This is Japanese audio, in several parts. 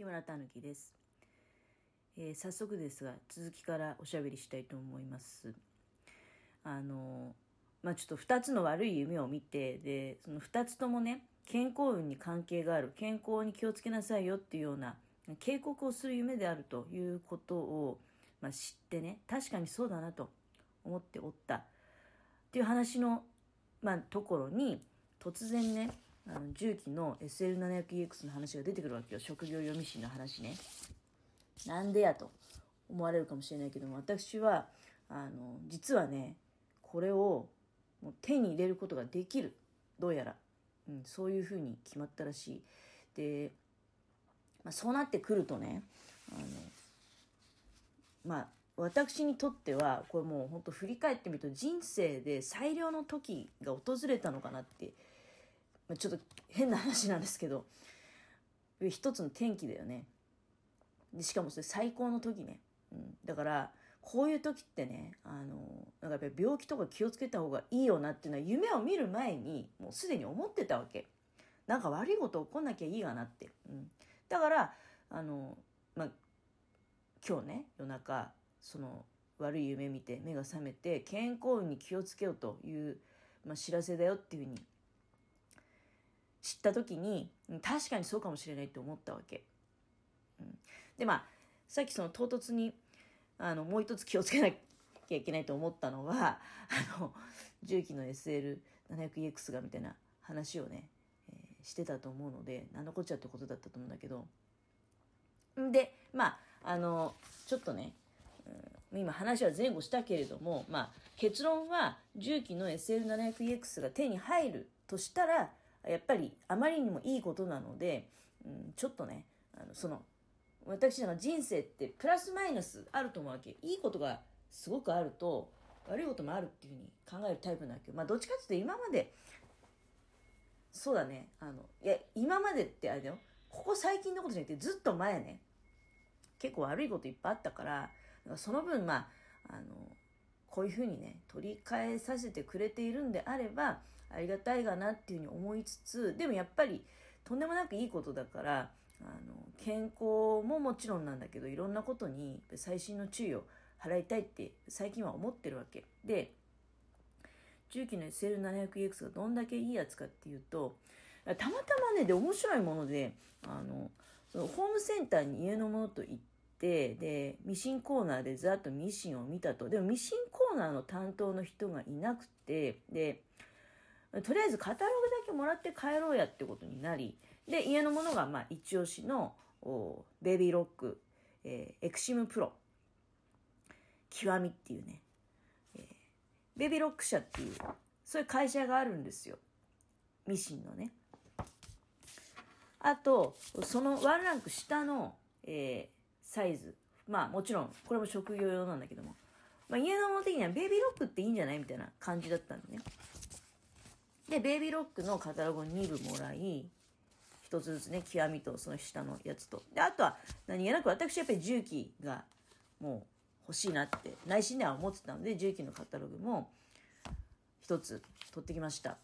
木村たぬきです、えー早速ですが続きからおしゃべりしたいと思います。あのまあちょっと2つの悪い夢を見てでその2つともね健康運に関係がある健康に気をつけなさいよっていうような警告をする夢であるということを、まあ、知ってね確かにそうだなと思っておった。っていう話の、まあ、ところに突然ねあの重機の SL700EX の話が出てくるわけよ。職業読み士の話ね。なんでやと思われるかもしれないけども私はあの実はねこれをもう手に入れることができる。どうやら、うん、そういうふうに決まったらしい。で、まあ、そうなってくるとねあのまあ私にとってはこれもう本当振り返ってみると人生で最良の時が訪れたのかなって、まあ、ちょっと変な話なんですけど一つの転機だよね。でしかもそれ最高の時ね、うん、だからこういう時ってねあのなんかやっぱり病気とか気をつけた方がいいよなっていうのは夢を見る前にもうすでに思ってたわけ。なんか悪いこと起こんなきゃいいわなって、うん、だからあの、まあ、今日ね夜中その悪い夢見て目が覚めて健康運に気をつけようという、まあ、知らせだよっていうふうに知った時に確かにそうかもしれないって思ったわけ。うん、でまあさっきその唐突にあのもう一つ気をつけなきゃいけないと思ったのはあの重機の SL700EX がみたいな話をね、えーしてたと思うので何のこっちゃってことだったと思うんだけどでまああのちょっとねうん今話は前後したけれども、まあ、結論は重機の SL700EX が手に入るとしたらやっぱりあまりにもいいことなので、うん、ちょっとねあのその私の人生ってプラスマイナスあると思うわけ。いいことがすごくあると悪いこともあるっていうふうに考えるタイプなんだけど、まあ、どっちかっていうと今までそうだね。あのいや今までってあれだよ。ここ最近のことじゃなくてずっと前ね。結構悪いこといっぱいあったからその分まああのこういうふうにね取り返させてくれているんであればありがたいがなっていうふうに思いつつでもやっぱりとんでもなくいいことだからあの健康ももちろんなんだけどいろんなことに細心の注意を払いたいって最近は思ってるわけ。で重機の SL700EX がどんだけいいやつかっていうとたまたまねで面白いものであのそのホームセンターに家のものと行ってでミシンコーナーでざっとミシンを見たと。でもミシンコーナーの担当の人がいなくてでとりあえずカタログだけもらって帰ろうやってことになりで家のものがまあ一押しのおベビーロック、えーエクシムプロ。極みっていうね、えーベビーロック社っていうそういう会社があるんですよ。ミシンのね。あとそのワンランク下の、えーサイズ。まあもちろんこれも職業用なんだけども、まあ、家のもの的にはベビーロックっていいんじゃないみたいな感じだったんでね。でベイビーロックのカタログを2部もらい一つずつね極みとその下のやつと。であとは何気なく私やっぱり重機がもう欲しいなって内心では思ってたので重機のカタログも一つ取ってきました。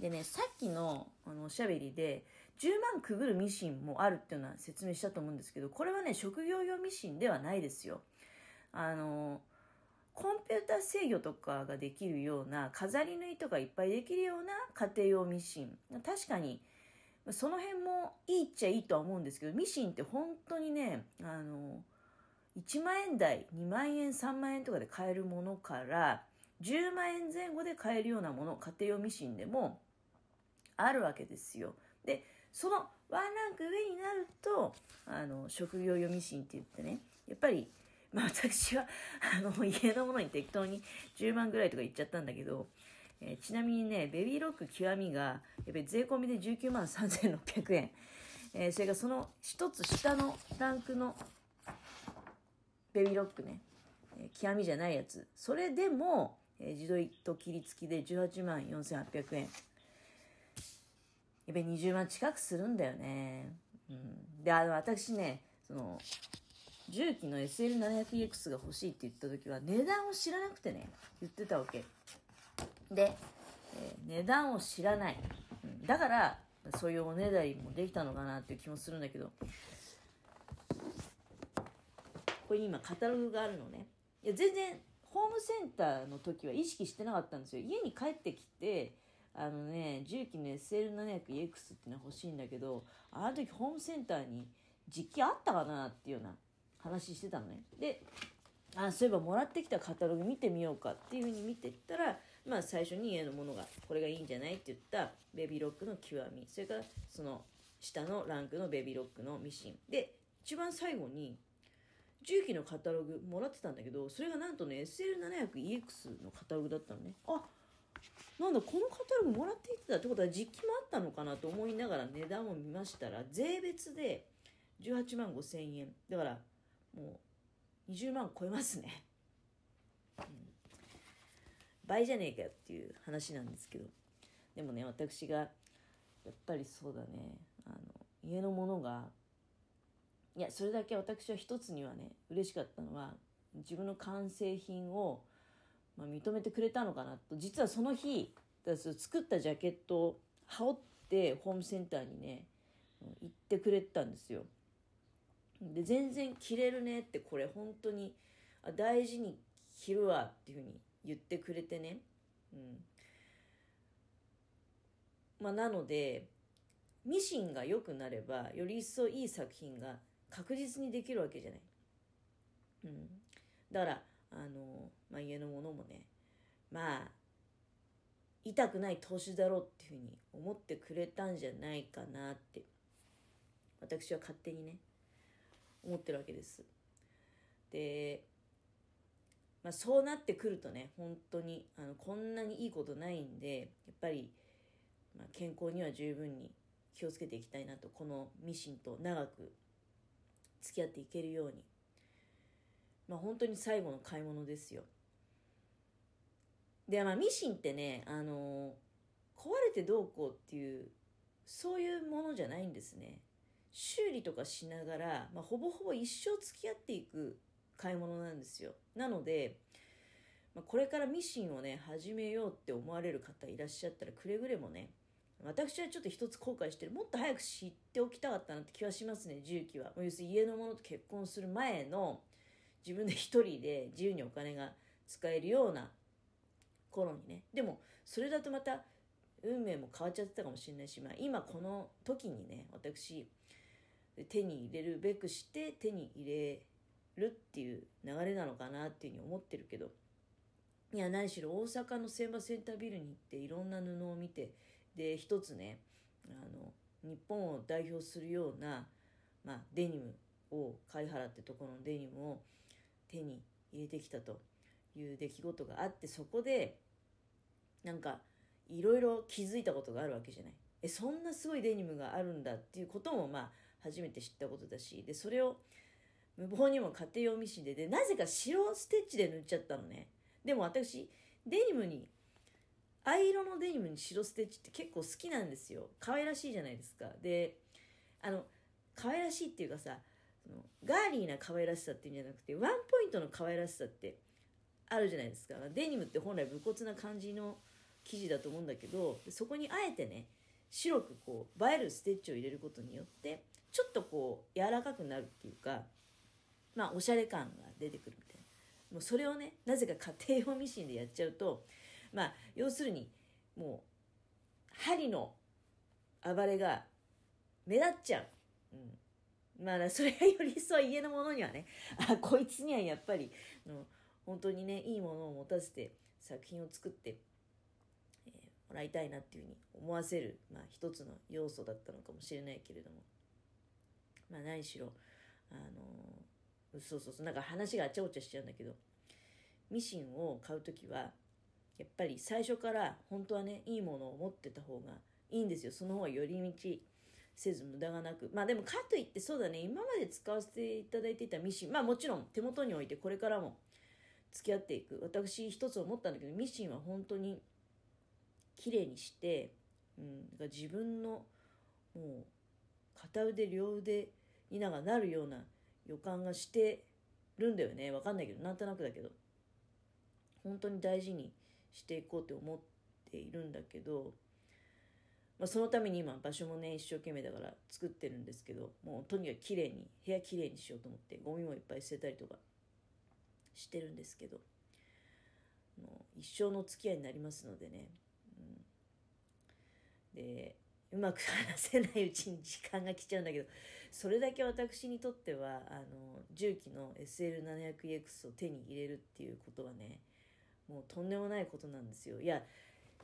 でねさっきのあのおしゃべりで10万くぐるミシンもあるっていうのは説明したと思うんですけどこれはね職業用ミシンではないですよ。あのコンピューター制御とかができるような飾り縫いとかいっぱいできるような家庭用ミシン。確かにその辺もいいっちゃいいとは思うんですけどミシンって本当にねあの1万円台2万円3万円とかで買えるものから10万円前後で買えるようなもの家庭用ミシンでもあるわけですよ。でそのワンランク上になるとあの職業用ミシンって言ってねやっぱりまあ私はあの家のものに適当に10万ぐらいとか言っちゃったんだけど、えーちなみにねベビーロック極みがやっぱり税込みで19万3600円、えーそれからその一つ下のランクのベビーロックね、えー極みじゃないやつ。それでも、えー自動糸切り付きで18万4800円。やっぱり20万近くするんだよね。うん、で、あの、私ね、その、重機の SL700EX が欲しいって言った時は値段を知らなくてね、言ってたわけ。で、えー値段を知らない。うんだから、そういうおねだりもできたのかなっていう気もするんだけどこれ今カタログがあるのねいや全然ホームセンターの時は意識してなかったんですよ家に帰ってきてあのね重機の SL700EX っていうのは欲しいんだけどあの時ホームセンターに実機あったかなっていうような話してたのね。であそういえばもらってきたカタログ見てみようかっていうふうに見てったらまあ最初に家のものがこれがいいんじゃないって言ったベビーロックの極み。それからその下のランクのベビーロックのミシン。で一番最後に重機のカタログもらってたんだけどそれがなんとね SL700EX のカタログだったのね。あなんだこのカタログもらっていってたってことは実機もあったのかなと思いながら値段を見ましたら税別で18万5千円。だからもう20万超えますね、うん、倍じゃねえかよっていう話なんですけど。でもね私がやっぱりそうだね。あの家のものがいやそれだけ私は一つにはね嬉しかったのは自分の完成品を、まあ、認めてくれたのかなと。実はその日だ作ったジャケットを羽織ってホームセンターにね行ってくれたんですよ。で全然着れるねってこれ本当にあ大事に着るわっていうふうに言ってくれてね。うんまあ、なのでミシンが良くなればより一層いい作品が確実にできるわけじゃない。うん、だからあの、まあ、家のものもねまあ痛くない投資だろうっていうふうに思ってくれたんじゃないかなって私は勝手にね思ってるわけです。で、まあ、そうなってくるとね本当にあのこんなにいいことないんでやっぱり、まあ、健康には十分に気をつけていきたいなとこのミシンと長く付き合っていけるように。まあ本当に最後の買い物ですよ。でまあミシンってねあの壊れてどうこうっていうそういうものじゃないんですね。修理とかしながら、まあ、ほぼほぼ一生付き合っていく買い物なんですよ。なので、まあ、これからミシンをね始めようって思われる方いらっしゃったらくれぐれもね私はちょっと一つ後悔してる。もっと早く知っておきたかったなって気はしますね重機は。要するに家のものと結婚する前の自分で一人で自由にお金が使えるような頃にね。でもそれだとまた運命も変わっちゃってたかもしれないし、まあ、今この時にね私手に入れるべくして手に入れるっていう流れなのかなっていうふうに思ってるけどいや何しろ大阪の千葉センタービルに行っていろんな布を見てで一つねあの日本を代表するような、まあ、デニムを貝原ってところのデニムを手に入れてきたという出来事があってそこでなんかいろいろ気づいたことがあるわけじゃない。えそんなすごいデニムがあるんだっていうこともまあ初めて知ったことだしでそれを無謀にも家庭用ミシンででなぜか白ステッチで塗っちゃったのね。でも私デニムに藍色のデニムに白ステッチって結構好きなんですよ。可愛らしいじゃないですか。であの可愛らしいっていうかさそのガーリーな可愛らしさっていうんじゃなくてワンポイントの可愛らしさってあるじゃないですか。デニムって本来武骨な感じの生地だと思うんだけどそこにあえてね白くこう映えるステッチを入れることによってちょっとこう柔らかくなるっていうかまあおしゃれ感が出てくるみたいなもうそれをねなぜか家庭用ミシンでやっちゃうとまあ要するにもう針の暴れが目立っちゃう。うん、まあそれがより一層家のものにはね あこいつにはやっぱりの本当にねいいものを持たせて作品を作って、もらいたいなっていうふうに思わせる、まあ、一つの要素だったのかもしれないけれども。まあ何しろあのそうそうそうなんか話があちゃおちゃしちゃうんだけどミシンを買う時はやっぱり最初から本当はねいいものを持ってた方がいいんですよ。その方が寄り道せず無駄がなく。まあでもかといってそうだね今まで使わせていただいていたミシンまあもちろん手元に置いてこれからも付き合っていく。私一つ思ったんだけどミシンは本当に綺麗にして、うん、だ自分のもう片腕両腕になんかなるような予感がしてるんだよね。わかんないけどなんとなくだけど。本当に大事にしていこうって思っているんだけどまあ、そのために今場所もね一生懸命だから作ってるんですけどもうとにかく綺麗に部屋綺麗にしようと思ってゴミもいっぱい捨てたりとかしてるんですけど一生の付き合いになりますのでね、でうまく話せないうちに時間が来ちゃうんだけどそれだけ私にとってはあの重機の SL700EX を手に入れるっていうことはねもうとんでもないことなんですよ。いや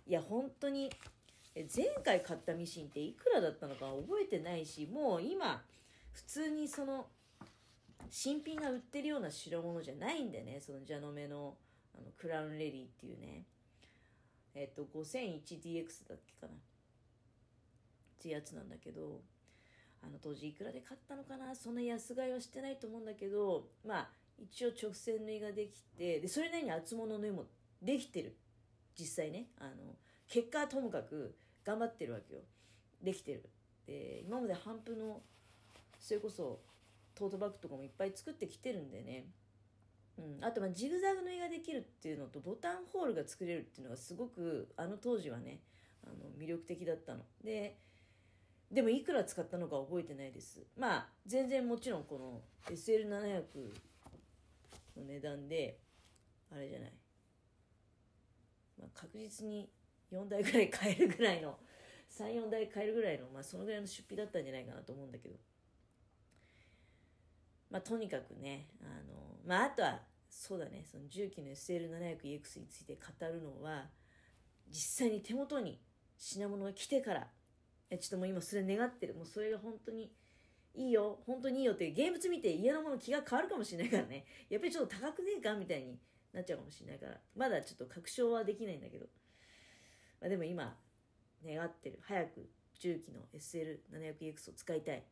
いや本当に前回買ったミシンっていくらだったのか覚えてないしもう今普通にその新品が売ってるような代物じゃないんでねその蛇の目のあのクラウンレディっていうね。えっと 5001DX だっけかな。っていうやつなんだけどあの当時いくらで買ったのかな？そんな安買いはしてないと思うんだけどまあ一応直線縫いができてでそれなりに厚物縫いもできてる。実際ね。あの結果はともかく頑張ってるわけよ。できてる。で今まで半布のそれこそトートバッグとかもいっぱい作ってきてるんでね、うん、あとまあジグザグ縫いができるっていうのとボタンホールが作れるっていうのがすごくあの当時はねあの魅力的だったの。ででもいくら使ったのか覚えてないです。まあ全然もちろんこの SL700 の値段であれじゃない、まあ、確実に4台ぐらい買えるぐらいの34台買えるぐらいの、まあ、そのぐらいの出費だったんじゃないかなと思うんだけど。まあとにかくねあのまああとはそうだねその重機の SL700EX について語るのは実際に手元に品物が来てからちょっともう今それ願ってる。もうそれが本当にいいよ。本当にいいよって現物見て家のもの気が変わるかもしれないからね。やっぱりちょっと高くねえかみたいになっちゃうかもしれないから。まだちょっと確証はできないんだけど。まあ、でも今願ってる。早く重機の SL700EX を使いたい。